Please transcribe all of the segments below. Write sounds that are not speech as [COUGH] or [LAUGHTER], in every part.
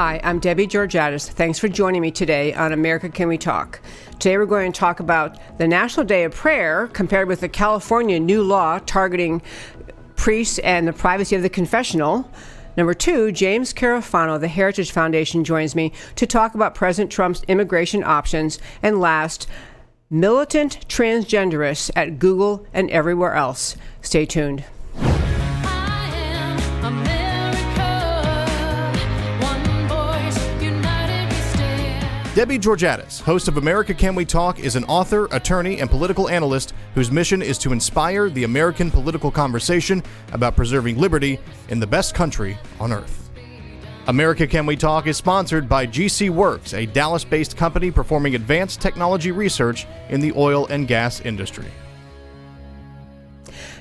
Hi, I'm Debbie Georgatos. Thanks for joining me today on America Can We Talk. Today we're going to talk about the National Day of Prayer compared with the California new law targeting priests and the privacy of the confessional. Number two, James Carafano of the Heritage Foundation joins me to talk about President Trump's immigration options. And last, militant transgenderists at Google and everywhere else. Stay tuned. Debbie Georgatos, host of America Can We Talk, is an author, attorney, and political analyst whose mission is to inspire the American political conversation about preserving liberty in the best country on earth. America Can We Talk is sponsored by GC Works, a Dallas based company performing advanced technology research in the oil and gas industry.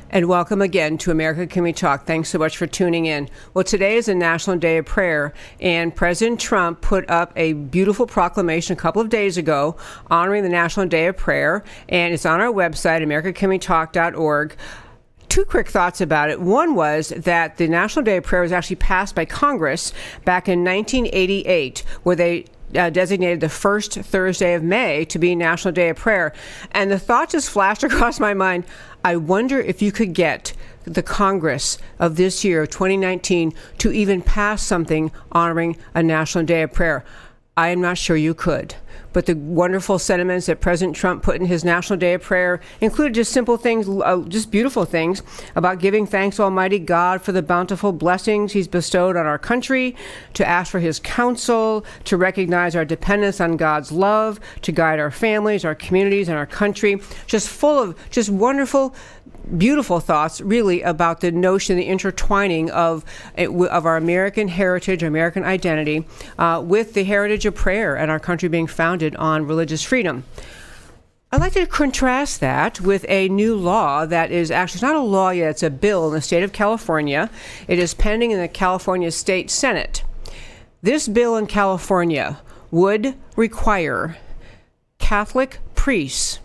And welcome again to America Can We Talk. Thanks so much for tuning in. Well, today is a National Day of Prayer, and President Trump put up a beautiful proclamation a couple of days ago honoring the National Day of Prayer, and it's on our website, americacanwetalk.org two quick thoughts about it. One was that the National Day of Prayer was actually passed by Congress back in 1988, where they uh, designated the first Thursday of May to be National Day of Prayer. And the thought just flashed [LAUGHS] across my mind I wonder if you could get the Congress of this year, 2019, to even pass something honoring a National Day of Prayer. I am not sure you could. But the wonderful sentiments that President Trump put in his National Day of Prayer included just simple things, uh, just beautiful things about giving thanks, Almighty God, for the bountiful blessings He's bestowed on our country, to ask for His counsel, to recognize our dependence on God's love, to guide our families, our communities, and our country. Just full of just wonderful beautiful thoughts, really, about the notion, the intertwining of of our American heritage, American identity, uh, with the heritage of prayer and our country being founded on religious freedom. I'd like to contrast that with a new law that is actually not a law yet, it's a bill in the state of California. It is pending in the California State Senate. This bill in California would require Catholic priests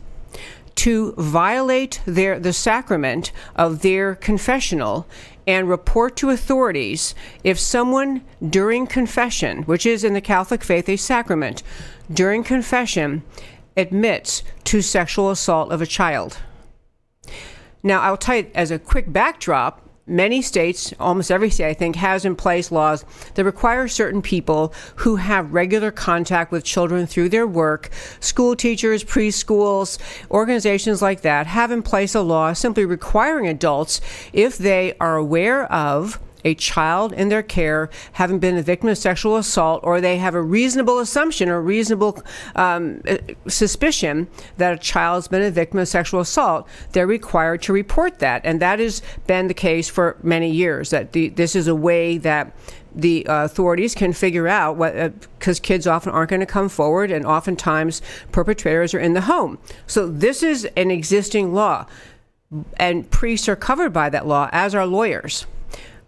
to violate their the sacrament of their confessional and report to authorities if someone during confession, which is in the Catholic faith a sacrament, during confession admits to sexual assault of a child. Now, I'll tell you as a quick backdrop, many states, almost every state, I think, has in place laws that require certain people who have regular contact with children through their work, school teachers, preschools, organizations like that, have in place a law simply requiring adults, if they are aware of a child in their care having been a victim of sexual assault, or they have a reasonable assumption or reasonable um, suspicion that a child's been a victim of sexual assault, they're required to report that. And that has been the case for many years, that the, this is a way that the uh, authorities can figure out what because uh, kids often aren't going to come forward and oftentimes perpetrators are in the home so this is an existing law and priests are covered by that law as are lawyers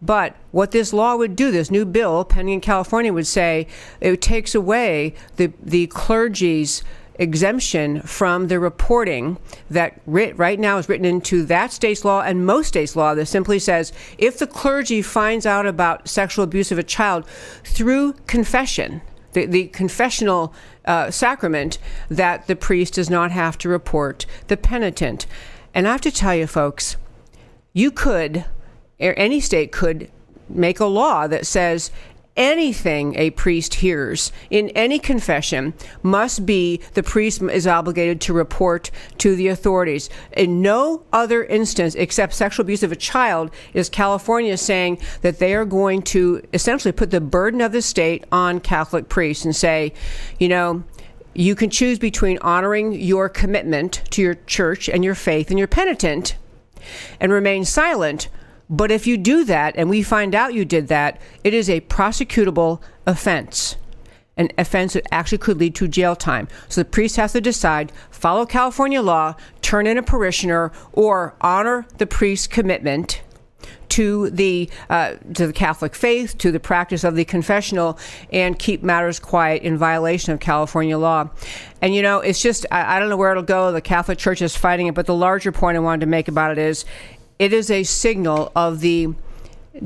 but what this law would do, this new bill pending in California, would say it takes away the, the clergy's exemption from the reporting that writ, right now is written into that state's law and most states' law that simply says if the clergy finds out about sexual abuse of a child through confession, the, the confessional uh, sacrament, that the priest does not have to report the penitent. And I have to tell you, folks, you could any state could make a law that says anything a priest hears in any confession must be the priest is obligated to report to the authorities. In no other instance except sexual abuse of a child is California saying that they are going to essentially put the burden of the state on Catholic priests and say, you know, you can choose between honoring your commitment to your church and your faith and your penitent and remain silent but if you do that and we find out you did that, it is a prosecutable offense. An offense that actually could lead to jail time. So the priest has to decide follow California law, turn in a parishioner, or honor the priest's commitment to the uh, to the Catholic faith, to the practice of the confessional, and keep matters quiet in violation of California law. And you know, it's just I, I don't know where it'll go. The Catholic Church is fighting it, but the larger point I wanted to make about it is it is a signal of the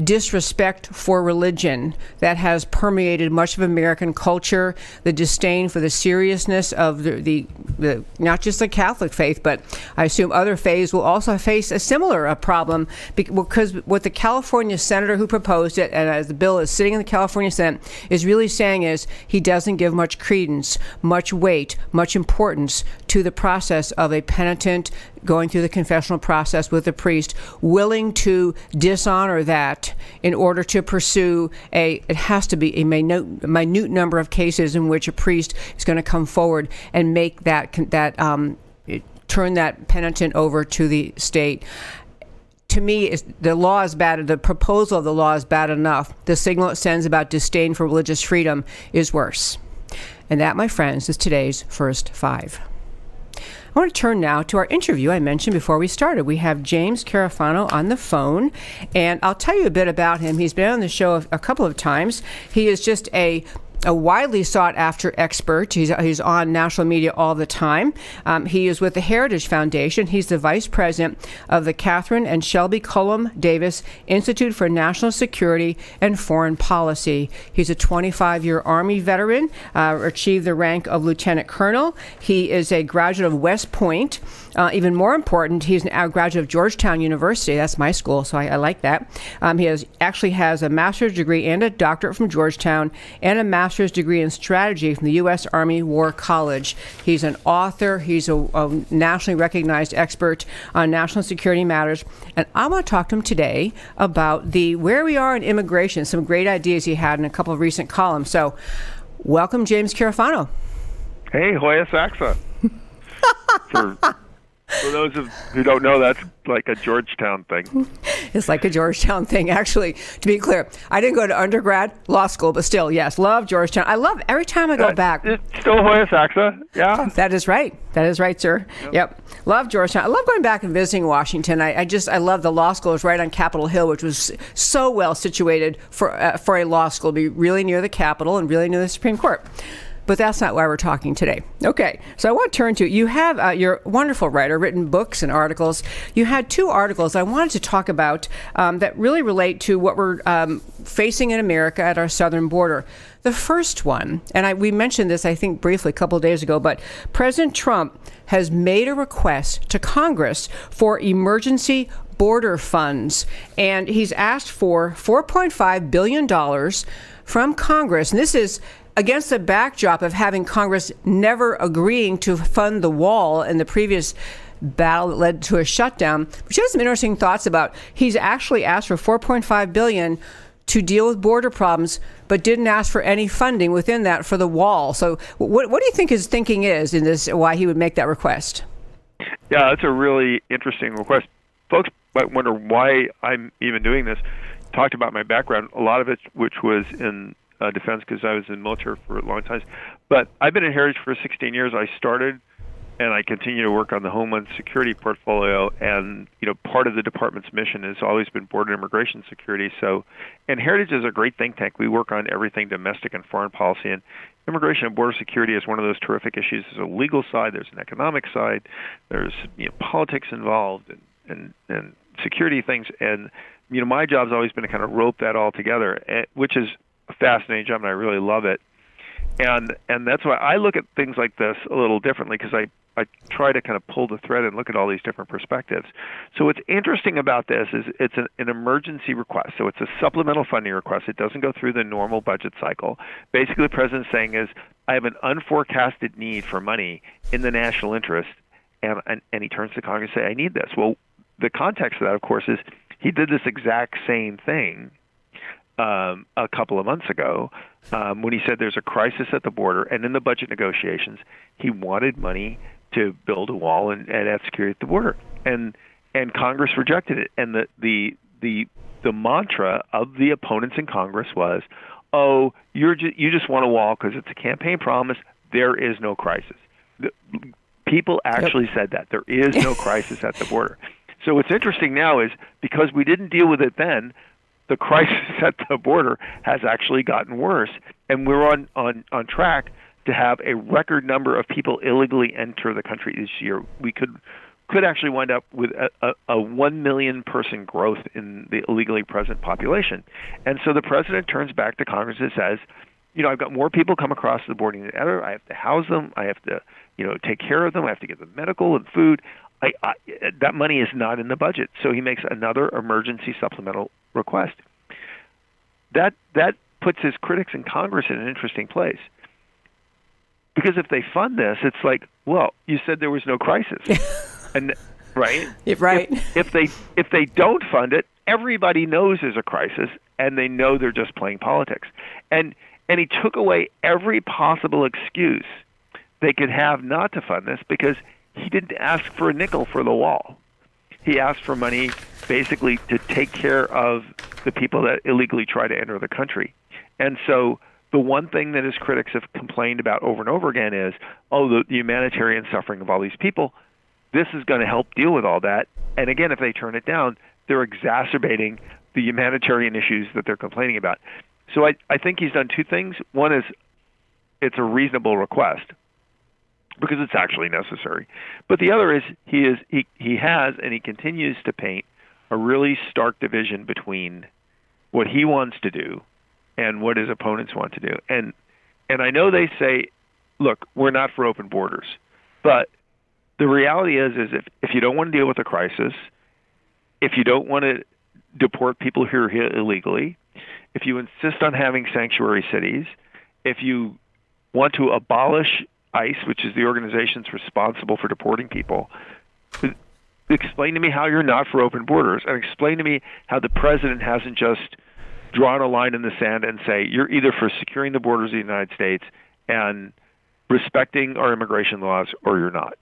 disrespect for religion that has permeated much of American culture, the disdain for the seriousness of the, the, the not just the Catholic faith, but I assume other faiths will also face a similar uh, problem because what the California senator who proposed it, and as the bill is sitting in the California Senate, is really saying is he doesn't give much credence, much weight, much importance to the process of a penitent going through the confessional process with a priest, willing to dishonor that in order to pursue a, it has to be a minute, minute number of cases in which a priest is going to come forward and make that, that um, turn that penitent over to the state to me, the law is bad. The proposal of the law is bad enough. The signal it sends about disdain for religious freedom is worse. And that, my friends, is today's first five. I want to turn now to our interview I mentioned before we started. We have James Carafano on the phone, and I'll tell you a bit about him. He's been on the show a, couple of times. He is just a a widely sought after expert. He's, he's on national media all the time. Um, he is with the Heritage Foundation. He's the vice president of the Catherine and Shelby Cullom Davis Institute for National Security and Foreign Policy. He's a 25 year Army veteran, uh, achieved the rank of lieutenant colonel. He is a graduate of West Point. Uh, even more important, he's a graduate of Georgetown University. That's my school, so I, I like that. Um, he has actually has a master's degree and a doctorate from Georgetown and a master's degree in strategy from the U.S. Army War College. He's an author. He's a, a nationally recognized expert on national security matters, and I want to talk to him today about the where we are in immigration. Some great ideas he had in a couple of recent columns. So, welcome, James Carafano. Hey, Hoya Saxa. [LAUGHS] for for those of, who don't know, that's like a Georgetown thing. [LAUGHS] It's like a Georgetown thing, actually. To be clear, I didn't go to undergrad law school, but still, yes, love Georgetown. I love every time I go uh, back. It's still Hoya Saxa, yeah. [LAUGHS] That is right. That is right, sir. Yep. yep. Love Georgetown. I love going back and visiting Washington. I, I, just I love the law school. It's right on Capitol Hill, which was so well situated for uh, for a law school to be really near the Capitol and really near the Supreme Court but that's not why we're talking today. Okay, so I want to turn to you have uh, your wonderful writer, written books and articles. You had two articles I wanted to talk about um, that really relate to what we're um, facing in America at our southern border. The first one, and I, we mentioned this, I think, briefly a couple days ago, but President Trump has made a request to Congress for emergency border funds, and he's asked for $4.5 billion from Congress. And this is against the backdrop of having Congress never agreeing to fund the wall in the previous battle that led to a shutdown, which has some interesting thoughts about. He's actually asked for 4.5 billion to deal with border problems, but didn't ask for any funding within that for the wall. So, what, what do you think his thinking is in this? Why he would make that request? Yeah, that's a really interesting request. Folks might wonder why I'm even doing this. Talked about my background, a lot of it, which was in uh, defense because I was in military for a long time. But I've been in Heritage for 16 years. I started and I continue to work on the Homeland Security portfolio. And you know, part of the department's mission has always been border immigration security. So, and Heritage is a great think tank. We work on everything domestic and foreign policy, and immigration and border security is one of those terrific issues. There's a legal side, there's an economic side, there's you know, politics involved, and and and security things. And you know, my job's always been to kind of rope that all together, eh, which is fascinating job, and I really love it. And and that's why I look at things like this a little differently because I I try to kind of pull the thread and look at all these different perspectives. So what's interesting about this is it's an, an emergency request. So it's a supplemental funding request. It doesn't go through the normal budget cycle. Basically, the president's saying is, I have an unforecasted need for money in the national interest, and and, and he turns to Congress and say, I need this. Well, the context of that, of course, is he did this exact same thing um, a couple of months ago um, when he said there's a crisis at the border, and in the budget negotiations, he wanted money to build a wall and, and add security at the border, and and Congress rejected it. And the the the the mantra of the opponents in Congress was, "Oh, you're ju- you just want a wall because it's a campaign promise. There is no crisis." The, people actually yep. said that there is no [LAUGHS] crisis at the border. So what's interesting now is because we didn't deal with it then, the crisis [LAUGHS] at the border has actually gotten worse, and we're on, on, on track to have a record number of people illegally enter the country this year. We could could actually wind up with a, a, a 1 million person growth in the illegally present population. And so the president turns back to Congress and says, you know, I've got more people come across the border than ever. I have to house them. I have to, you know, take care of them. I have to give them medical and food. I, I, that money is not in the budget. So he makes another emergency supplemental request. That that puts his critics in Congress in an interesting place. Because if they fund this, it's like, well, you said there was no crisis, [LAUGHS] and right, right. If, if they if they don't fund it, everybody knows there's a crisis, and they know they're just playing politics. And and he took away every possible excuse they could have not to fund this because he didn't ask for a nickel for the wall. He asked for money basically to take care of the people that illegally try to enter the country. And so the one thing that his critics have complained about over and over again is, oh, the, the humanitarian suffering of all these people. This is going to help deal with all that. And again, if they turn it down, they're exacerbating the humanitarian issues that they're complaining about. So I, I think he's done two things. One is it's a reasonable request because it's actually necessary. But the other is he is he, he has and he continues to paint a really stark division between what he wants to do and what his opponents want to do. And and I know they say, look, we're not for open borders. But the reality is is if, if you don't want to deal with a crisis, if you don't want to deport people who are here illegally, if you insist on having sanctuary cities, if you want to abolish ICE, which is the organization that's responsible for deporting people, explain to me how you're not for open borders, and explain to me how the president hasn't just drawn a line in the sand and say you're either for securing the borders of the United States and respecting our immigration laws or you're not.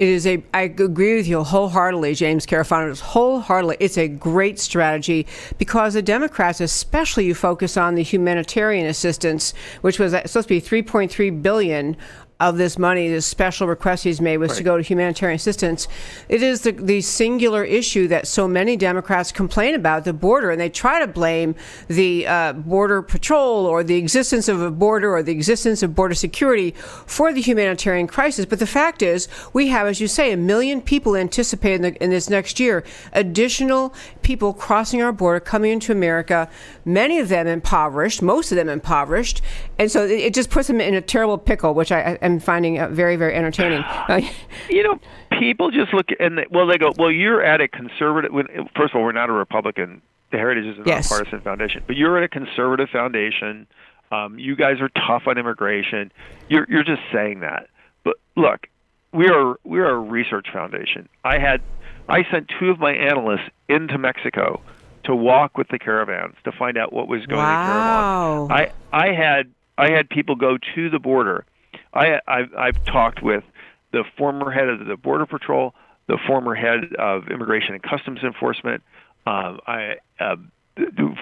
It is a. I agree with you wholeheartedly, James Carafano. Wholeheartedly, it's a great strategy because the Democrats, especially, you focus on the humanitarian assistance, which was supposed to be 3.3 billion of this money, this special request he's made was right. to go to humanitarian assistance. It is the, the singular issue that so many Democrats complain about the border, and they try to blame the uh, border patrol or the existence of a border or the existence of border security for the humanitarian crisis. But the fact is, we have, as you say, a million people anticipated in, the, in this next year, additional people crossing our border, coming into America, many of them impoverished, most of them impoverished, and so it, it just puts them in a terrible pickle, which I, I am finding uh, very, very entertaining. Uh, [LAUGHS] you know, people just look and they, well, they go, well, you're at a conservative. First of all, we're not a Republican. The Heritage is a yes. nonpartisan foundation, but you're at a conservative foundation. Um, you guys are tough on immigration. You're you're just saying that. But look, we are we are a research foundation. I had I sent two of my analysts into Mexico to walk with the caravans to find out what was going wow. on. I I had I had people go to the border I, I've, I've talked with the former head of the Border Patrol, the former head of Immigration and Customs Enforcement, um, I, uh,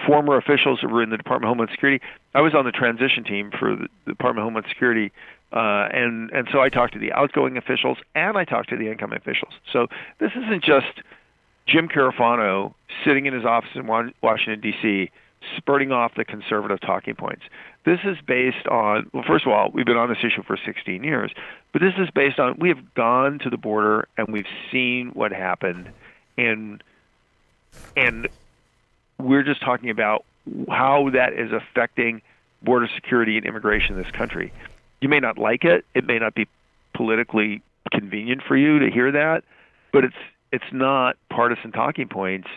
former officials who were in the Department of Homeland Security. I was on the transition team for the, the Department of Homeland Security, uh, and and so I talked to the outgoing officials and I talked to the incoming officials. So this isn't just Jim Carafano sitting in his office in Washington D.C. spurting off the conservative talking points. This is based on, well, first of all, we've been on this issue for 16 years, but this is based on we have gone to the border and we've seen what happened, and and we're just talking about how that is affecting border security and immigration in this country. You may not like it; it may not be politically convenient for you to hear that, but it's it's not partisan talking points.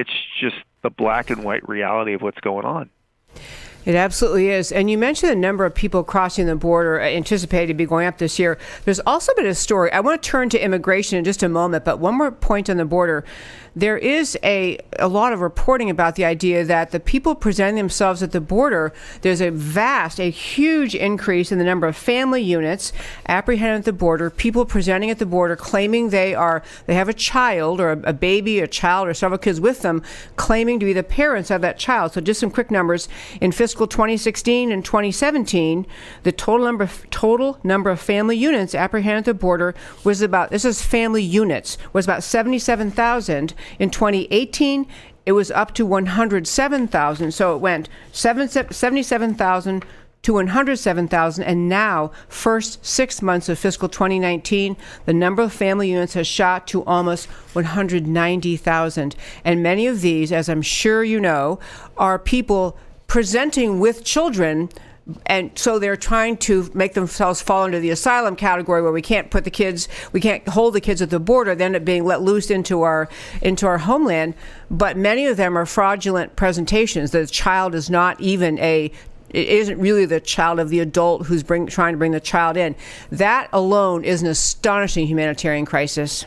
It's just the black and white reality of what's going on. It absolutely is. And you mentioned the number of people crossing the border uh, anticipated to be going up this year. There's also been a story. I want to turn to immigration in just a moment, but one more point on the border there is a, a lot of reporting about the idea that the people presenting themselves at the border, there's a vast, a huge increase in the number of family units apprehended at the border, people presenting at the border claiming they are they have a child or a, a baby, a child, or several kids with them, claiming to be the parents of that child. So just some quick numbers. In fiscal 2016 and 2017, the total number total number of family units apprehended at the border was about this is family units was about 77,000 in 2018, it was up to 107,000. So it went 77,000 to 107,000, and now, first six months of fiscal 2019, the number of family units has shot to almost 190,000. And many of these, as I'm sure you know, are people presenting with children and so they're trying to make themselves fall into the asylum category where we can't put the kids we can't hold the kids at the border. They end up being let loose into our into our homeland. But many of them are fraudulent presentations. The child is not even a it isn't really the child of the adult who's bring, trying to bring the child in. That alone is an astonishing humanitarian crisis.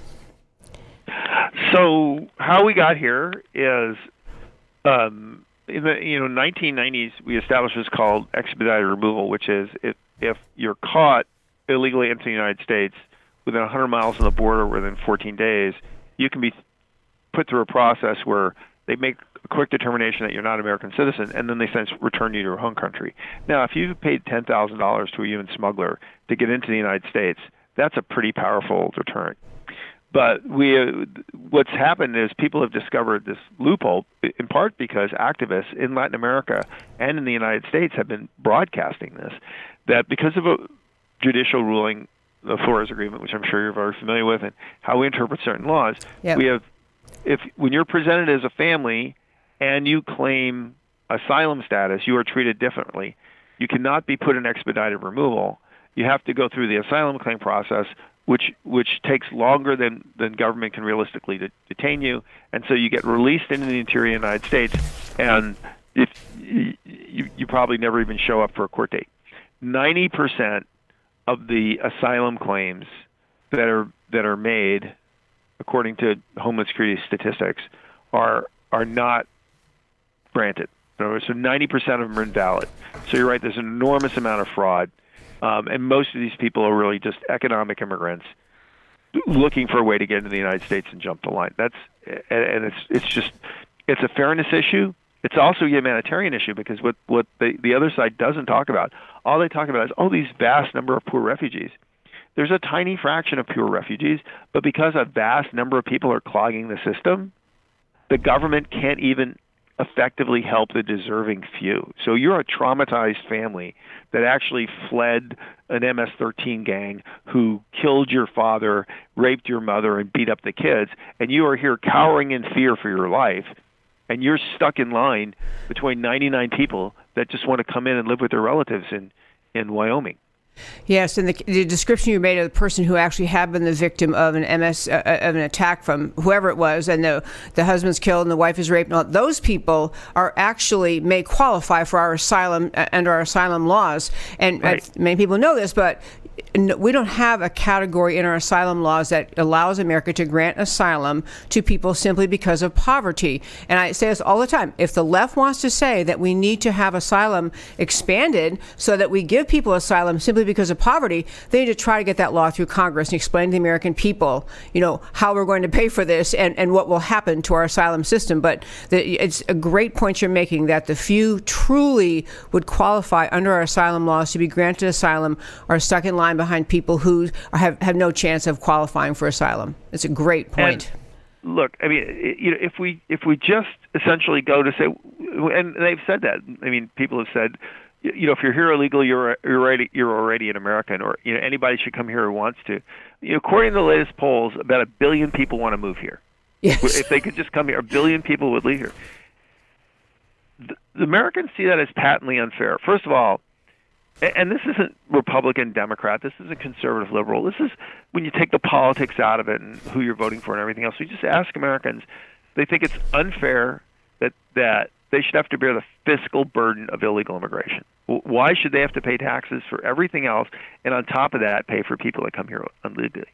So how we got here is um, in the you know 1990s we established what's called expedited removal, which is if if you're caught illegally entering the United States within 100 miles of the border within 14 days, you can be put through a process where they make a quick determination that you're not an American citizen, and then they send return you to your home country. Now, if you've paid ten thousand dollars to a human smuggler to get into the United States, that's a pretty powerful deterrent. But we, uh, what's happened is people have discovered this loophole in part because activists in Latin America and in the United States have been broadcasting this. That because of a judicial ruling, the Flores Agreement, which I'm sure you're very familiar with, and how we interpret certain laws, yep. we have, if when you're presented as a family and you claim asylum status, you are treated differently. You cannot be put in expedited removal. You have to go through the asylum claim process, which which takes longer than than government can realistically de- detain you, and so you get released into the interior of the United States, and if you, you probably never even show up for a court date. Ninety percent of the asylum claims that are that are made, according to Homeland Security statistics, are are not granted. So 90% of them are invalid. So you're right. There's an enormous amount of fraud um, and most of these people are really just economic immigrants looking for a way to get into the United States and jump the line. That's and it's it's just it's a fairness issue. It's also a humanitarian issue because what what the the other side doesn't talk about, all they talk about is oh these vast number of poor refugees. There's a tiny fraction of poor refugees, but because a vast number of people are clogging the system, the government can't even effectively help the deserving few. So you're a traumatized family that actually fled an MS-13 gang who killed your father, raped your mother, and beat up the kids, and you are here cowering in fear for your life, and you're stuck in line between 99 people that just want to come in and live with their relatives in in Wyoming. Yes, and the, the, description you made of the person who actually had been the victim of an MS uh, uh, of an attack from whoever it was, and the the husband's killed and the wife is raped. And all, those people are actually may qualify for our asylum uh, under our asylum laws. And right. many people know this, but we don't have a category in our asylum laws that allows America to grant asylum to people simply because of poverty. And I say this all the time. If the left wants to say that we need to have asylum expanded so that we give people asylum simply because of poverty, they need to try to get that law through Congress and explain to the American people, you know, how we're going to pay for this and, and what will happen to our asylum system. But the, it's a great point you're making that the few truly would qualify under our asylum laws to be granted asylum are stuck in line behind people who have, have no chance of qualifying for asylum. It's a great point. And look, I mean, you know, if we if we just essentially go to say, and they've said that. I mean, people have said, you know, if you're here illegally, you're you're already you're already an American, or you know, anybody should come here who wants to. You know, according to the latest polls, about a billion people want to move here. Yes. If they could just come here, a billion people would leave here. The, the Americans see that as patently unfair. First of all, and this isn't Republican, Democrat. This isn't conservative, liberal. This is when you take the politics out of it and who you're voting for and everything else. We just ask Americans. They think it's unfair that that they should have to bear the fiscal burden of illegal immigration. Why should they have to pay taxes for everything else, and on top of that, pay for people that come here illegally?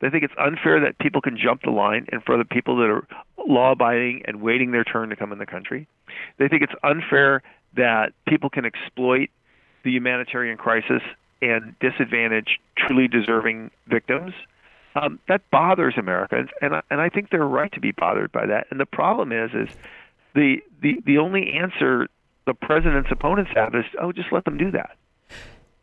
They think it's unfair that people can jump the line, and for the people that are law-abiding and waiting their turn to come in the country, they think it's unfair that people can exploit the humanitarian crisis and disadvantage truly deserving victims. Um, that bothers Americans, and I, and I think they're right to be bothered by that. And the problem is, is the the the only answer the president's opponents have is, oh, just let them do that.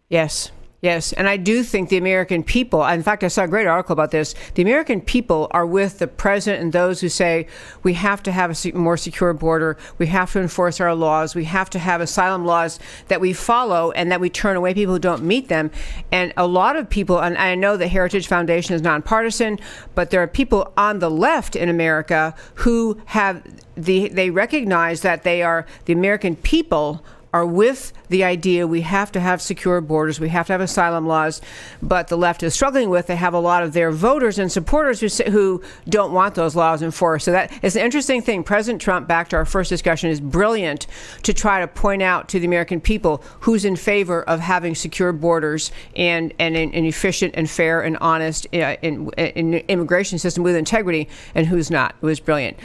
Yes, Yes, and I do think the American people, in fact, I saw a great article about this. The American people are with the president and those who say we have to have a more secure border, we have to enforce our laws, we have to have asylum laws that we follow and that we turn away people who don't meet them. And a lot of people, and I know the Heritage Foundation is nonpartisan, but there are people on the left in America who have the, they recognize that they are the American people are with the idea we have to have secure borders, we have to have asylum laws, but the left is struggling with. They have a lot of their voters and supporters who say, who don't want those laws enforced. So that is an interesting thing. President Trump, back to our first discussion, is brilliant to try to point out to the American people who's in favor of having secure borders and and an, efficient and fair and honest uh, in, in immigration system with integrity, and who's not. It was brilliant.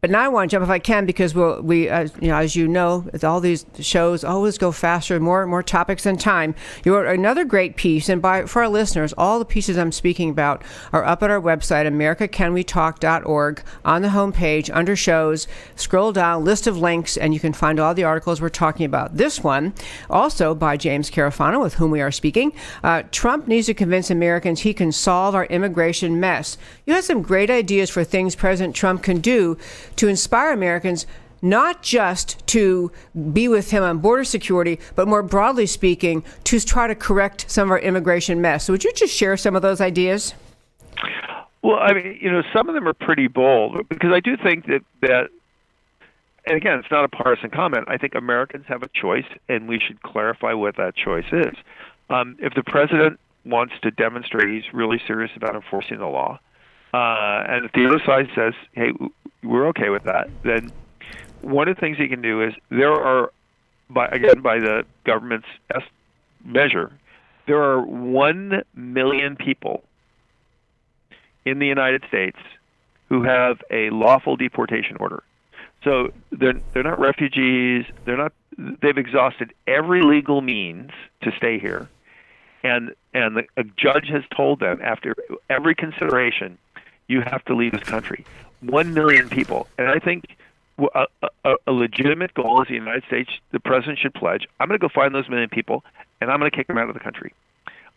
But now I want to jump if I can because we'll, we, uh, you know, as you know, all these shows always go faster, more and more topics than time. You wrote another great piece, and by for our listeners, all the pieces I'm speaking about are up at our website, AmericaCanWeTalk.org, on the homepage under shows. Scroll down, list of links, and you can find all the articles we're talking about. This one, also by James Carafano, with whom we are speaking. Uh, Trump needs to convince Americans he can solve our immigration mess. You had some great ideas for things President Trump can do to inspire Americans not just to be with him on border security, but more broadly speaking, to try to correct some of our immigration mess. So would you just share some of those ideas? Well, I mean, you know, some of them are pretty bold because I do think that that, and again, it's not a partisan comment. I think Americans have a choice, and we should clarify what that choice is. Um, if the president wants to demonstrate he's really serious about enforcing the law, uh, and if the other side says, "Hey, we're okay with that, then one of the things he can do is there are, by again by the government's measure, there are one million people in the United States who have a lawful deportation order. So they're they're not refugees. They're not. They've exhausted every legal means to stay here, and and the, a judge has told them after every consideration, you have to leave this country one million people, and I think a, a, a legitimate goal is the United States. The president should pledge. I'm going to go find those million people, and I'm going to kick them out of the country.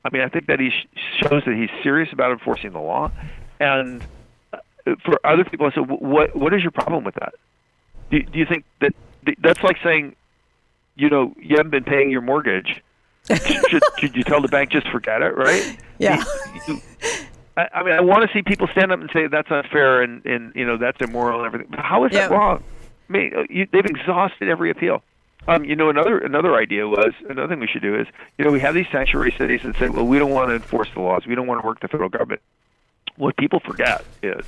I mean, I think that he sh- shows that he's serious about enforcing the law, and uh, for other people, I said, what what is your problem with that? Do, do you think that that's like saying, you know, you haven't been paying your mortgage? [LAUGHS] should, should you tell the bank just forget it, right? Yeah. You, you, I, I mean, I want to see people stand up and say that's unfair and and you know that's immoral and everything. But how is yeah. that wrong? I mean, uh, you, they've exhausted every appeal. Um, you know, another another idea was another thing we should do is, you know, we have these sanctuary cities and say, well, we don't want to enforce the laws, we don't want to work the federal government. What people forget is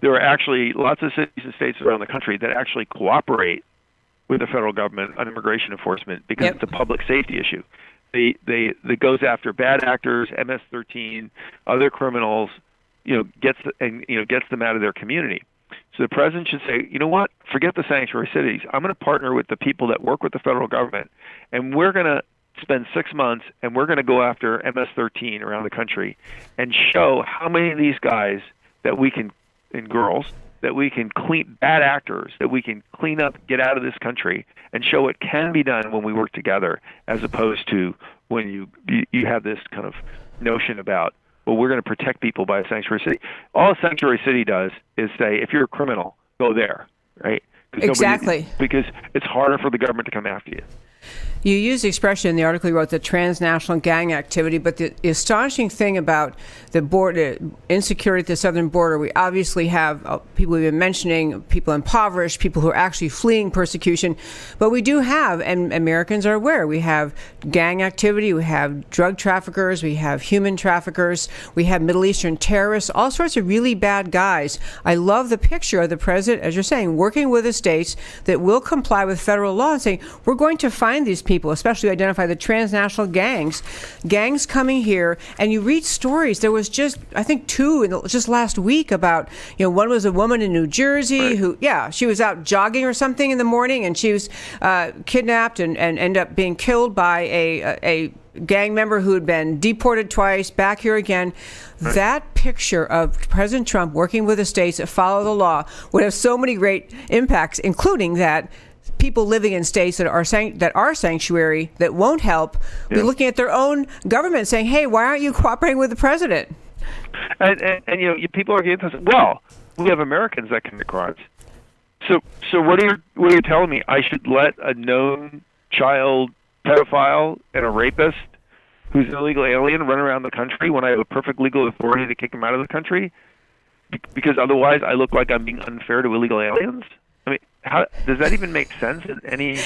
there are actually lots of cities and states around the country that actually cooperate with the federal government on immigration enforcement because yep. it's a public safety issue they they that goes after bad actors, MS-13, other criminals, you know, gets and you know gets them out of their community. So the president should say, you know what? Forget the sanctuary cities. I'm going to partner with the people that work with the federal government, and we're going to spend six months and we're going to go after MS-13 around the country, and show how many of these guys that we can and girls that we can clean bad actors that we can clean up, get out of this country, and show what can be done when we work together, as opposed to when you you, you have this kind of notion about well we're going to protect people by a sanctuary city. All a sanctuary city does is say if you're a criminal, go there, right? Exactly. Nobody, because it's harder for the government to come after you. You use the expression in the article you wrote, the transnational gang activity, but the astonishing thing about the border insecurity at the southern border, we obviously have uh, people we've been mentioning, people impoverished, people who are actually fleeing persecution, but we do have, and Americans are aware, we have gang activity, we have drug traffickers, we have human traffickers, we have Middle Eastern terrorists, all sorts of really bad guys. I love the picture of the president, as you're saying, working with the states that will comply with federal law and saying, we're going to find these people people, especially identify the transnational gangs, gangs coming here, and you read stories. There was just, I think, two in, just last week about, you know, one was a woman in New Jersey right. who, yeah, she was out jogging or something in the morning, and she was uh, kidnapped and, and ended up being killed by a, a, a gang member who had been deported twice, back here again. Right. That picture of President Trump working with the states that follow the law would have so many great impacts, including that people living in states that are san- that are sanctuary that won't help be looking at their own government saying, "Hey, why aren't you cooperating with the president?" And, and, and you know, you, people are getting this. Well, we have Americans that commit crimes. So, so what are you what are you telling me? I should let a known child pedophile and a rapist who's an illegal alien run around the country when I have a perfect legal authority to kick him out of the country? Be- Because otherwise, I look like I'm being unfair to illegal aliens. How does that even make sense in any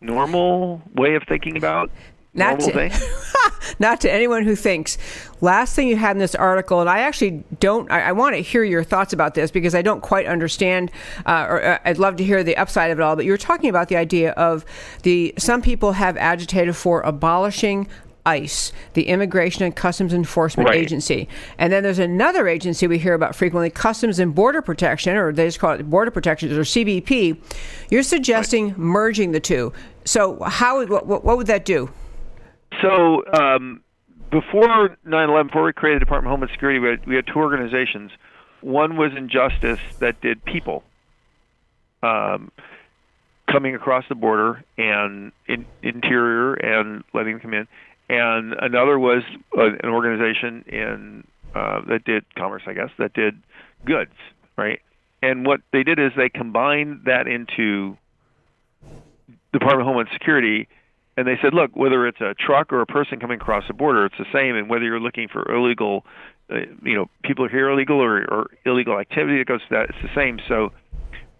normal way of thinking about Not normal to, [LAUGHS] not to anyone who thinks. Last thing you had in this article, and I actually don't. I, I want to hear your thoughts about this because I don't quite understand, uh, or uh, I'd love to hear the upside of it all. But you were talking about the idea of the some people have agitated for abolishing. ICE, the Immigration and Customs Enforcement Right. Agency. And then there's another agency we hear about frequently, Customs and Border Protection, or they just call it Border Protection, or CBP. You're suggesting merging the two. So, how what, what would that do? So um, before 9/11, before we created the Department of Homeland Security, we had, we had two organizations. One was Injustice that did people um, coming across the border and in, interior and letting them come in, and another was uh, an organization in uh, that did commerce, I guess, that did goods, right? And what they did is they combined that into Department of Homeland Security, and they said, look, whether it's a truck or a person coming across the border, it's the same. And whether you're looking for illegal, uh, you know, people here illegal or, or illegal activity that goes to that, it's the same. So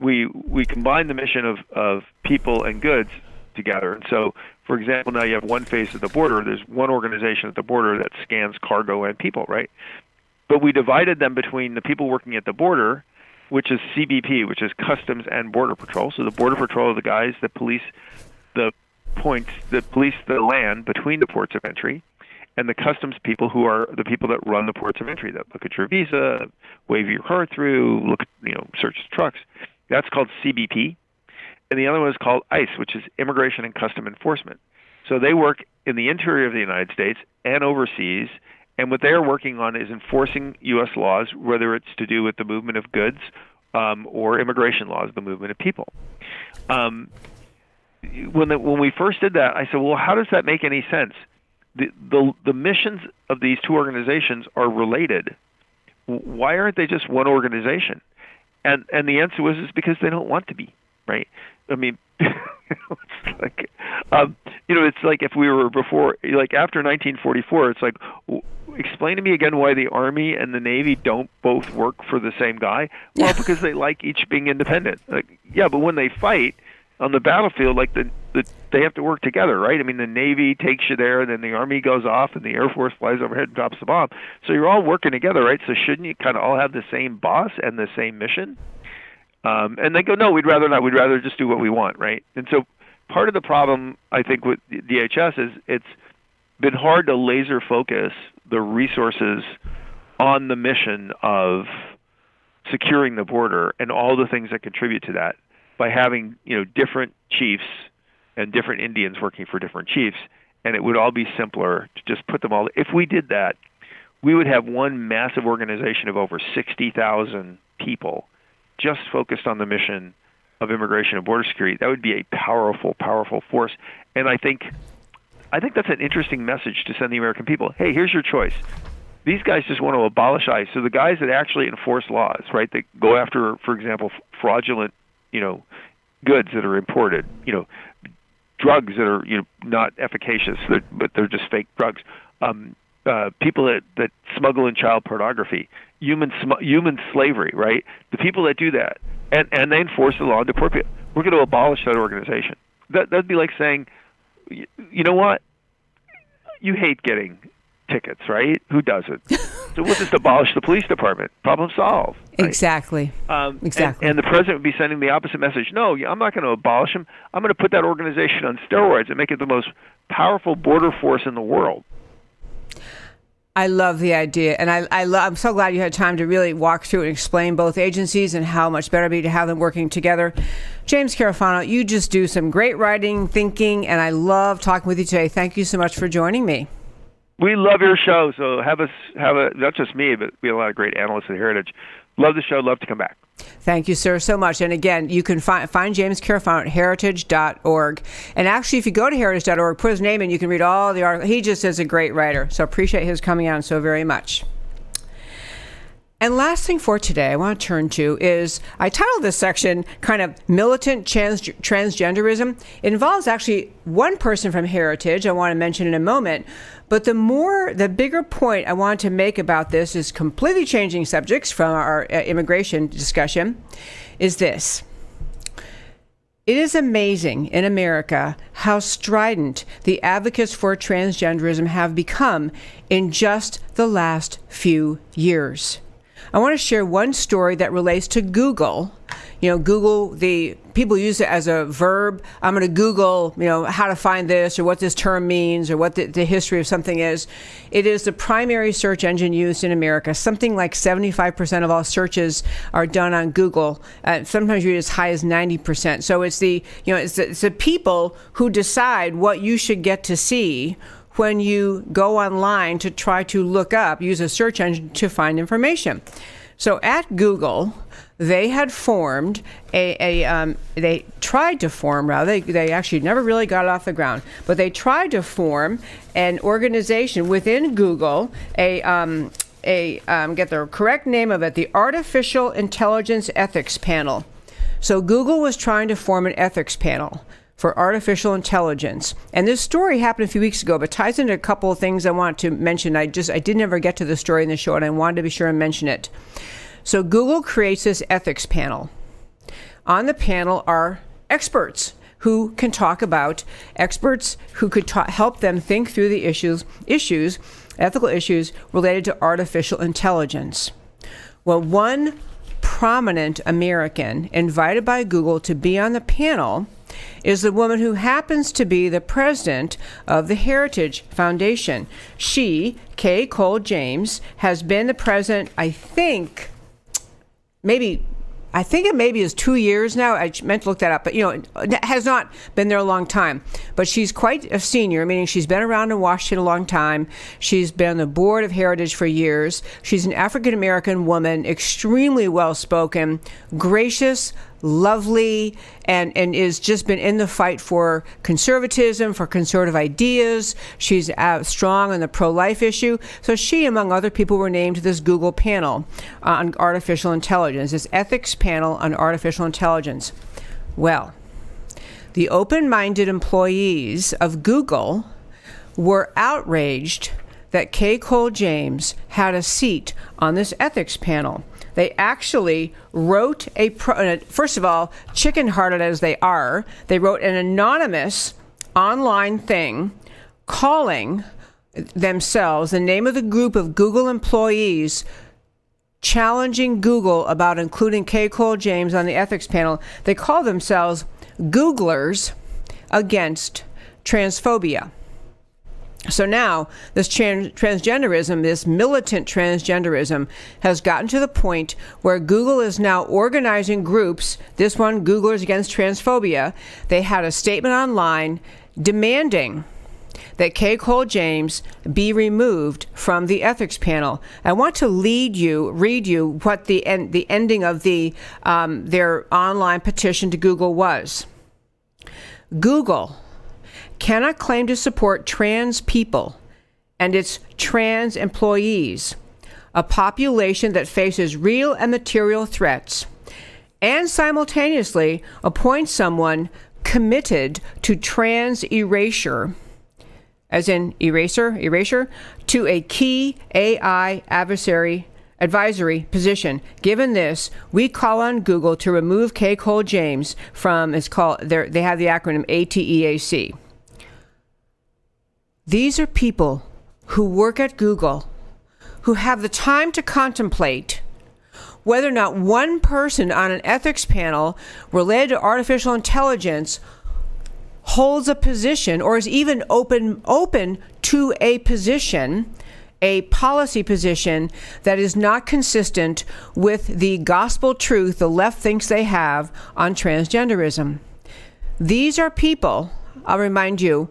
we we combine the mission of of people and goods together. And so, for example, now you have one face at the border. There's one organization at the border that scans cargo and people, right? But we divided them between the people working at the border, which is CBP, which is Customs and Border Patrol. So the Border Patrol are the guys that police the points that police the land between the ports of entry, and the customs people who are the people that run the ports of entry that look at your visa, wave your car through, look you know search trucks. That's called CBP, and the other one is called ICE, which is Immigration and Custom Enforcement. So they work in the interior of the United States and overseas, and what they are working on is enforcing U.S. laws, whether it's to do with the movement of goods um, or immigration laws, the movement of people. Um, when the, when we first did that, I said, well, how does that make any sense? The, the the missions of these two organizations are related. Why aren't they just one organization? And and the answer was is because they don't want to be, right? I mean, [LAUGHS] it's like, um, you know, it's like if we were before, like after 1944, it's like, w- explain to me again why the Army and the Navy don't both work for the same guy. Well, because they like each being independent. Like, yeah, but when they fight on the battlefield, like the, the they have to work together, right? I mean, the Navy takes you there, and then the Army goes off, and the Air Force flies overhead and drops the bomb. So you're all working together, right? So shouldn't you kind of all have the same boss and the same mission? Um, and they go, no, we'd rather not. We'd rather just do what we want, right? And so part of the problem, I think, with DHS is it's been hard to laser focus the resources on the mission of securing the border and all the things that contribute to that by having you know different chiefs and different Indians working for different chiefs, and it would all be simpler to just put them all. If we did that, we would have one massive organization of over sixty thousand people, just focused on the mission of immigration and border security. That would be a powerful, powerful force, and I think, I think that's an interesting message to send the American people. Hey, here's your choice. These guys just want to abolish ICE. So the guys that actually enforce laws, right? That go after, for example, fraudulent you know goods that are imported you know drugs that are you know not efficacious that, but they're just fake drugs um uh people that that smuggle in child pornography human sm- human slavery right the people that do that and and they enforce the law and deport people we're going to abolish that organization that that'd be like saying you, you know what you hate getting tickets right who doesn't [LAUGHS] so we'll just abolish the police department problem solved right? Exactly. Um, Exactly. And, and the president would be sending the opposite message. No, I'm not going to abolish them. I'm going to put that organization on steroids and make it the most powerful border force in the world. I love the idea, and I, I I'm so glad you had time to really walk through and explain both agencies and how much better it'd be to have them working together. James Carafano, you just do some great writing, thinking, and I love talking with you today. Thank you so much for joining me. We love your show, so have us have a not just me, but we have a lot of great analysts at Heritage. Love the show. Love to come back. Thank you, sir, so much. And again, you can find, find James Carafano at heritage.org. And actually, if you go to heritage.org, put his name in, you can read all the articles. He just is a great writer. So appreciate his coming on so very much. And last thing for today, I want to turn to is I titled this section kind of militant trans- transgenderism. It involves actually one person from Heritage I want to mention in a moment. But the more, the bigger point I want to make about this is completely changing subjects from our uh, immigration discussion is this. It is amazing in America how strident the advocates for transgenderism have become in just the last few years. I want to share one story that relates to Google. You know, Google, the people use it as a verb. I'm going to Google, you know, how to find this or what this term means or what the, the history of something is. It is the primary search engine used in America. Something like 75% of all searches are done on Google. Uh, sometimes you read as high as 90%. So it's the, you know, it's the, it's the people who decide what you should get to see when you go online to try to look up, use a search engine to find information. So at Google, they had formed a, a um, they tried to form rather they, they actually never really got off the ground but they tried to form an organization within google a um, a um, get the correct name of it the artificial intelligence ethics panel so google was trying to form an ethics panel for artificial intelligence. And this story happened a few weeks ago, but ties into a couple of things I want to mention. I just I didn't ever get to the story in the show, and I wanted to be sure and mention it. So Google creates this ethics panel. On the panel are experts who can talk about experts who could ta- help them think through the issues issues ethical issues related to artificial intelligence. Well, one prominent American invited by Google to be on the panel is the woman who happens to be the president of the Heritage Foundation. She, Kay Cole James, has been the president, I think, maybe I think it maybe is two years now. I meant to look that up, but you know, has not been there a long time. But she's quite a senior, meaning she's been around in Washington a long time. She's been on the board of Heritage for years. She's an African American woman, extremely well spoken, gracious, lovely and and is just been in the fight for conservatism for conservative ideas. She's uh, strong on the pro-life issue. So she among other people were named to this google panel on artificial intelligence this ethics panel on artificial intelligence. Well the open-minded employees of google were outraged that Kay Cole James had a seat on this ethics panel. They actually wrote a, pro- uh, first of all, chicken hearted as they are, they wrote an anonymous online thing calling themselves the name of the group of Google employees challenging Google about including Kay Cole James on the ethics panel. They call themselves Googlers against transphobia. So now, this trans- transgenderism, this militant transgenderism, has gotten to the point where Google is now organizing groups. This one, Googlers Against Transphobia, they had a statement online demanding that Kay Cole James be removed from the ethics panel. I want to lead you, read you what the en- the ending of the um, their online petition to Google was. Google cannot claim to support trans people and its trans employees, a population that faces real and material threats, and simultaneously appoint someone committed to trans erasure, as in eraser, erasure, to a key AI adversary advisory position. Given this, we call on Google to remove Kay Cole James from it's called they have the acronym ATEAC. These are people who work at Google who have the time to contemplate whether or not one person on an ethics panel related to artificial intelligence holds a position or is even open open to a position a policy position that is not consistent with the gospel truth the left thinks they have on transgenderism. These are people, I'll remind you,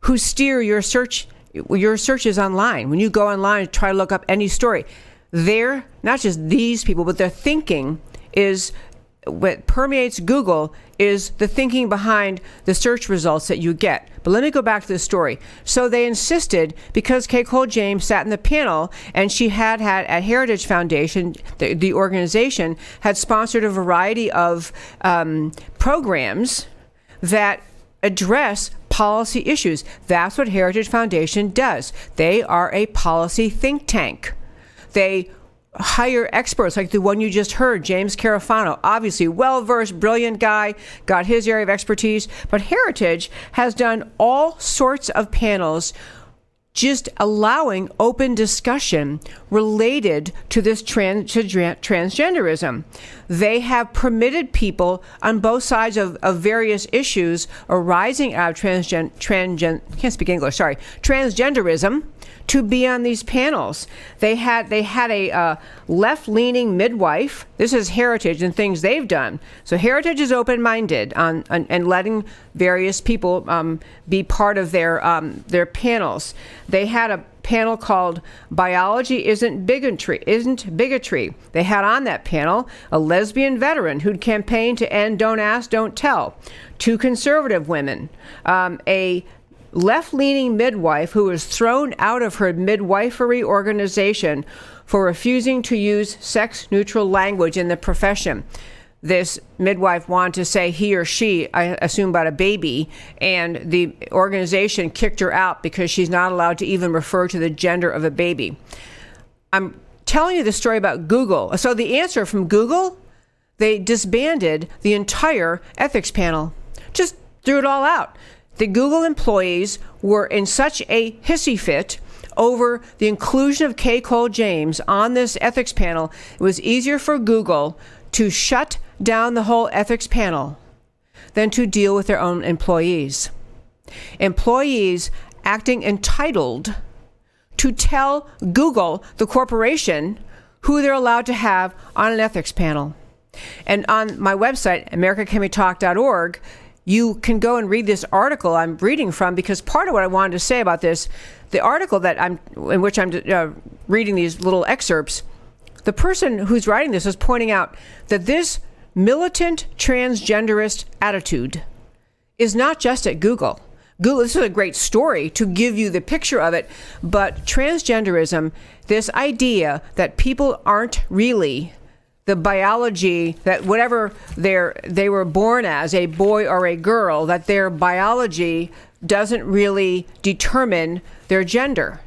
who steer your search your searches online. When you go online try to look up any story, they're not just these people, but their thinking is what permeates Google is the thinking behind the search results that you get. But let me go back to the story. So they insisted because Kay Cole James sat in the panel and she had had at Heritage Foundation, the, the organization had sponsored a variety of um, programs that address policy issues. That's what Heritage Foundation does. They are a policy think tank. They hire experts like the one you just heard, James Carafano. Obviously, well versed, brilliant guy, got his area of expertise. But Heritage has done all sorts of panels just allowing open discussion related to this trans, transgenderism. They have permitted people on both sides of, of various issues arising out of transgen, transgen, can't speak English, sorry, transgenderism to be on these panels. They had they had a uh, left-leaning midwife. This is Heritage and things they've done. So Heritage is open-minded on, on and letting various people um, be part of their um, their panels. They had a panel called "Biology Isn't Bigotry." Isn't bigotry? They had on that panel a lesbian veteran who'd campaigned to end "Don't Ask, Don't Tell." Two conservative women, um, a left leaning midwife who was thrown out of her midwifery organization for refusing to use sex neutral language in the profession. This midwife wanted to say he or she, I assume about a baby, and the organization kicked her out because she's not allowed to even refer to the gender of a baby. I'm telling you the story about Google. So, the answer from Google, they disbanded the entire ethics panel, just threw it all out the Google employees were in such a hissy fit over the inclusion of Kay Cole James on this ethics panel, it was easier for Google to shut down the whole ethics panel than to deal with their own employees. Employees acting entitled to tell Google, the corporation, who they're allowed to have on an ethics panel. And on my website, americacanwetalk.org, you can go and read this article I'm reading from because part of what I wanted to say about this, the article that I'm in which I'm uh, reading these little excerpts, the person who's writing this is pointing out that this militant transgenderist attitude is not just at Google. Google, this is a great story to give you the picture of it, but transgenderism, this idea that people aren't really the biology that whatever they they were born as a boy or a girl that their biology doesn't really determine their gender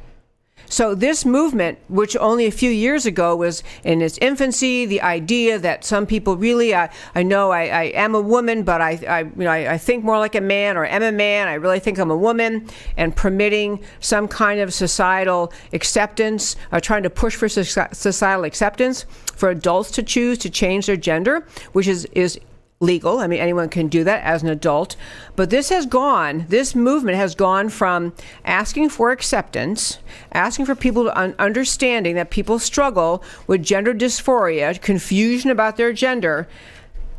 so, this movement, which only a few years ago was in its infancy, the idea that some people really, I, I know I, I am a woman, but I, I, you know, I, I think more like a man, or am a man, I really think I'm a woman, and permitting some kind of societal acceptance, uh, trying to push for societal acceptance for adults to choose to change their gender, which is, is legal. I mean, anyone can do that as an adult. But this has gone, this movement has gone from asking for acceptance, asking for people to un- understanding that people struggle with gender dysphoria, confusion about their gender,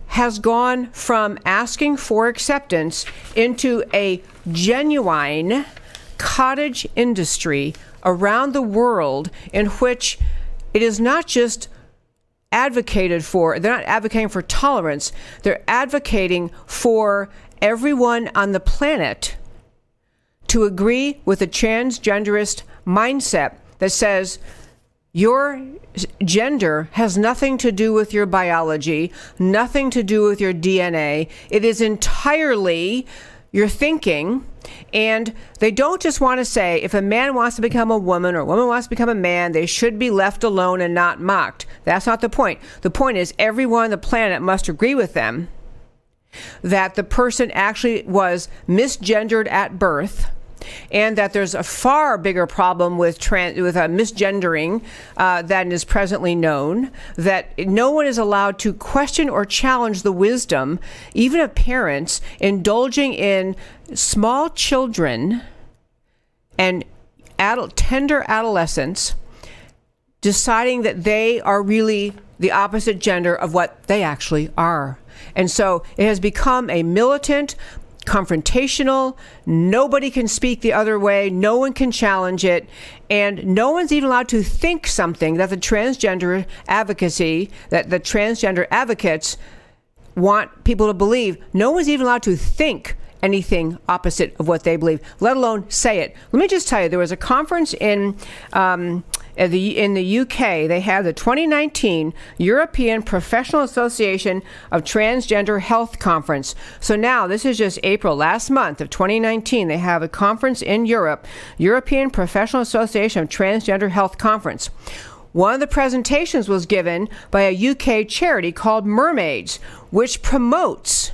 has gone from asking for acceptance into a genuine cottage industry around the world in which it is not just advocated for, they're not advocating for tolerance, they're advocating for everyone on the planet to agree with a transgenderist mindset that says your gender has nothing to do with your biology, nothing to do with your DNA. It is entirely your thinking. And they don't just want to say if a man wants to become a woman or a woman wants to become a man, they should be left alone and not mocked. That's not the point. The point is everyone on the planet must agree with them that the person actually was misgendered at birth and that there's a far bigger problem with trans, with uh, misgendering uh, than is presently known. That no one is allowed to question or challenge the wisdom, even of parents indulging in small children and tender adolescents deciding that they are really the opposite gender of what they actually are. And so it has become a militant, confrontational. Nobody can speak the other way. No one can challenge it. And no one's even allowed to think something that the transgender advocacy, that the transgender advocates want people to believe. No one's even allowed to think anything opposite of what they believe, let alone say it. Let me just tell you, there was a conference in um, the, in the UK. They had the 2019 European Professional Association of Transgender Health Conference. So now this is just April last month of 2019. They have a conference in Europe, European Professional Association of Transgender Health Conference. One of the presentations was given by a UK charity called Mermaids, which promotes,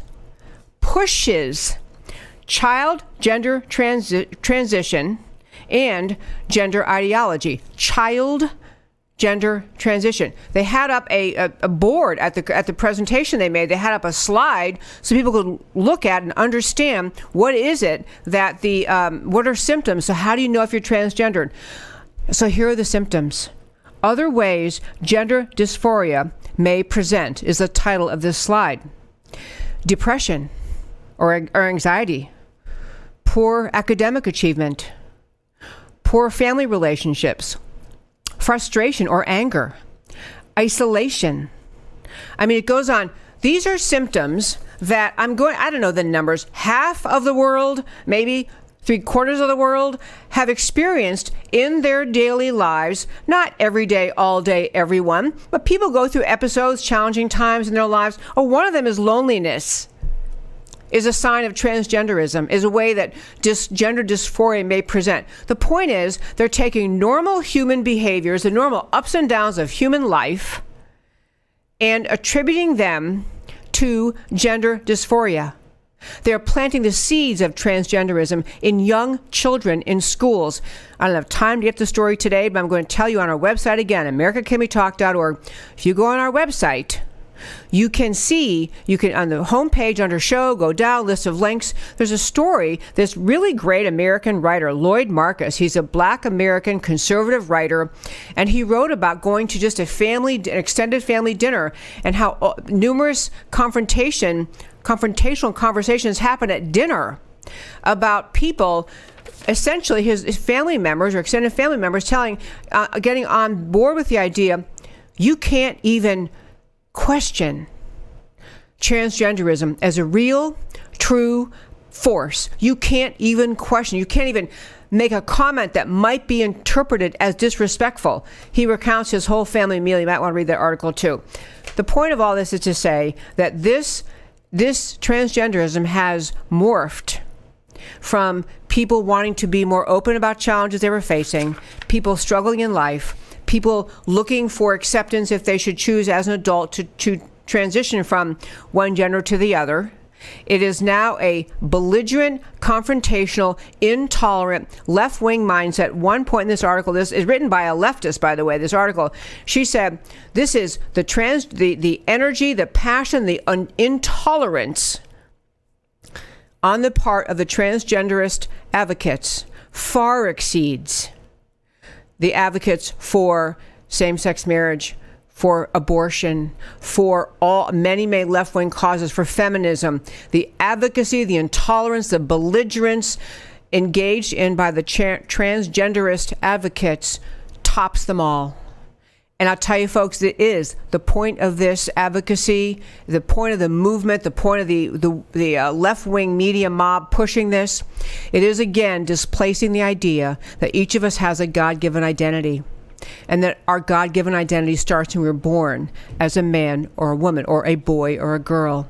pushes child gender transi- transition and gender ideology. Child gender transition. They had up a, a, a, board at the at the presentation they made. They had up a slide so people could look at and understand what is it that the um, what are symptoms. So how do you know if you're transgendered? So here are the symptoms. Other ways gender dysphoria may present is the title of this slide. Depression or, or anxiety, poor academic achievement, poor family relationships, frustration or anger, isolation. I mean, it goes on. These are symptoms that I'm going, I don't know the numbers, half of the world, maybe three quarters of the world, have experienced in their daily lives. Not every day, all day, everyone, but people go through episodes, challenging times in their lives. Oh, one of them is loneliness is a sign of transgenderism, is a way that dis- gender dysphoria may present. The point is, they're taking normal human behaviors, the normal ups and downs of human life, and attributing them to gender dysphoria. They're planting the seeds of transgenderism in young children in schools. I don't have time to get the story today, but I'm going to tell you on our website again, americacanwetalk.org. If you go on our website, you can see, you can on the homepage under show, go down, list of links. There's a story, this really great American writer, Lloyd Marcus. He's a black American conservative writer, and he wrote about going to just a family, an extended family dinner, and how uh, numerous confrontation, confrontational conversations happen at dinner about people essentially his, his, family members or extended family members telling uh, getting on board with the idea you can't even question transgenderism as a real, true force. You can't even question, you can't even make a comment that might be interpreted as disrespectful. He recounts his whole family meal. You might want to read that article too. The point of all this is to say that this this transgenderism has morphed from people wanting to be more open about challenges they were facing, people struggling in life, people looking for acceptance if they should choose as an adult to, to transition from one gender to the other. It is now a belligerent, confrontational, intolerant, left wing mindset. One point in this article, this is written by a leftist, by the way, this article, she said, This is the trans, the, the energy, the passion, the un- intolerance on the part of the transgenderist advocates far exceeds the advocates for same sex marriage, for abortion, for all many, many left wing causes, for feminism, the advocacy, the intolerance, the belligerence engaged in by the transgenderist advocates tops them all. And I'll tell you, folks, it is the point of this advocacy, the point of the movement, the point of the the, the uh, left wing media mob pushing this. It is again displacing the idea that each of us has a God given identity, and that our God given identity starts when we're born as a man or a woman, or a boy or a girl.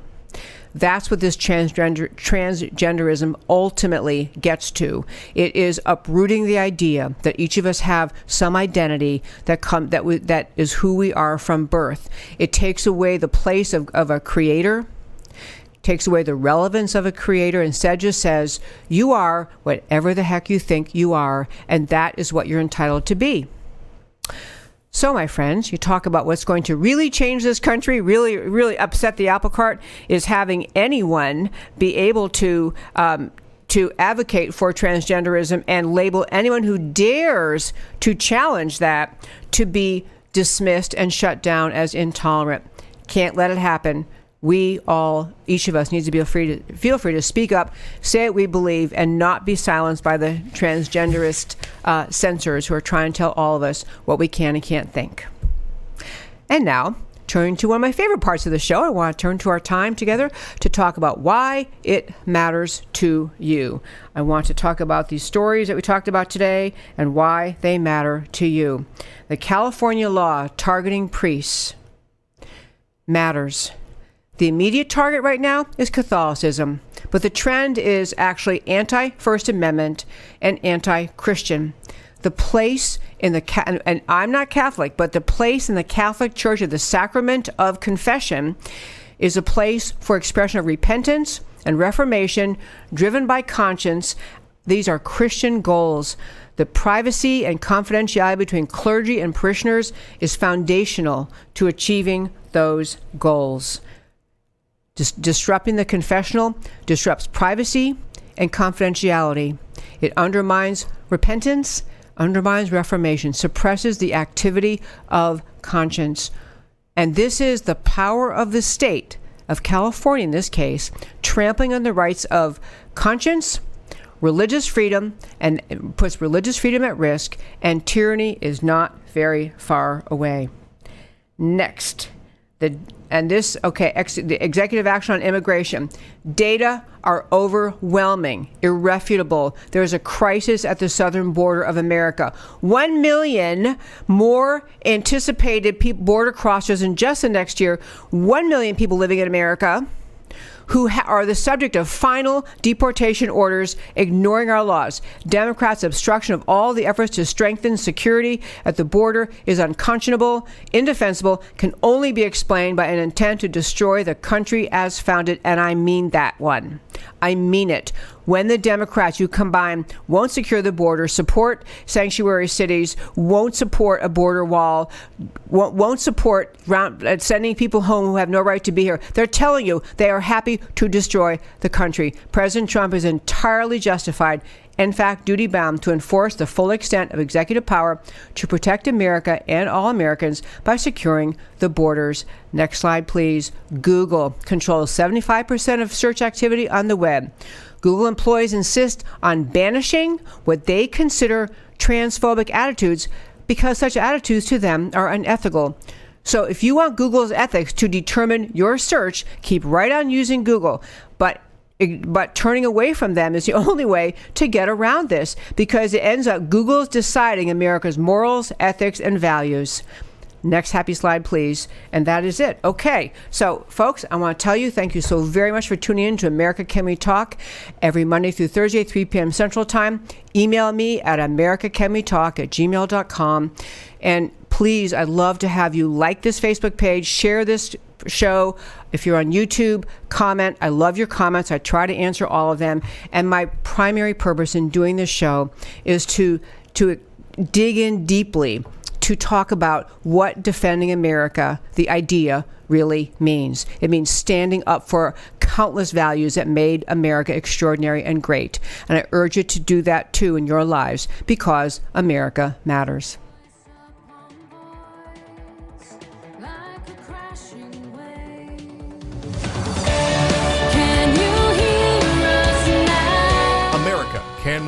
That's what this transgender, transgenderism ultimately gets to. It is uprooting the idea that each of us have some identity that come that we, that is who we are from birth. It takes away the place of, of a creator takes away the relevance of a creator instead just says you are whatever the heck you think you are and that is what you're entitled to be so, my friends, you talk about what's going to really change this country, really, really upset the apple cart, is having anyone be able to. Um, to advocate for transgenderism and label anyone who dares to challenge that to be dismissed and shut down as intolerant. Can't let it happen we all, each of us, needs to be free to feel free to speak up, say what we believe, and not be silenced by the transgenderist uh, censors who are trying to tell all of us what we can and can't think. And now, turn to one of my favorite parts of the show. I want to turn to our time together to talk about why it matters to you. I want to talk about these stories that we talked about today and why they matter to you. The California law targeting priests matters. The immediate target right now is Catholicism, but the trend is actually anti First Amendment and anti Christian. The place in the, and I'm not Catholic, but the place in the Catholic Church of the sacrament of confession is a place for expression of repentance and reformation driven by conscience. These are Christian goals. The privacy and confidentiality between clergy and parishioners is foundational to achieving those goals. Dis- disrupting the confessional disrupts privacy and confidentiality. It undermines repentance, undermines reformation, suppresses the activity of conscience. And this is the power of the state of California, in this case, trampling on the rights of conscience, religious freedom, and puts religious freedom at risk, and tyranny is not very far away. Next, the and this okay ex, the executive action on immigration. Data are overwhelming irrefutable. There's a crisis at the southern border of america. 1 million more anticipated border crossers in just the next year. 1 million people living in america who ha- are the subject of final deportation orders ignoring our laws. Democrats' obstruction of all the efforts to strengthen security at the border is unconscionable, indefensible, can only be explained by an intent to destroy the country as founded, and I mean that one. I mean it when the Democrats, you combine, won't secure the border, support sanctuary cities, won't support a border wall, won't, support round, uh, sending people home who have no right to be here, they're telling you they are happy to destroy the country. President Trump is entirely justified in fact, duty bound to enforce the full extent of executive power to protect America and all Americans by securing the borders. Next slide, please. Google controls 75% of search activity on the web. Google employees insist on banishing what they consider transphobic attitudes because such attitudes to them are unethical. So if you want Google's ethics to determine your search, keep right on using Google. But but turning away from them is the [LAUGHS] only way to get around this because it ends up Google's deciding America's morals, ethics, and values. Next happy slide, please. And that is it. Okay. So, folks, I want to tell you thank you so very much for tuning in to America Can We Talk every Monday through Thursday, 3 p.m. Central Time. Email me at americacanwetalk at gmail.com. And please, I'd love to have you like this Facebook page, share this show. If you're on YouTube, comment. I love your comments. I try to answer all of them. And my primary purpose in doing this show is to to dig in deeply to talk about what defending America, the idea, really means. It means standing up for countless values that made America extraordinary and great. And I urge you to do that too in your lives because America matters.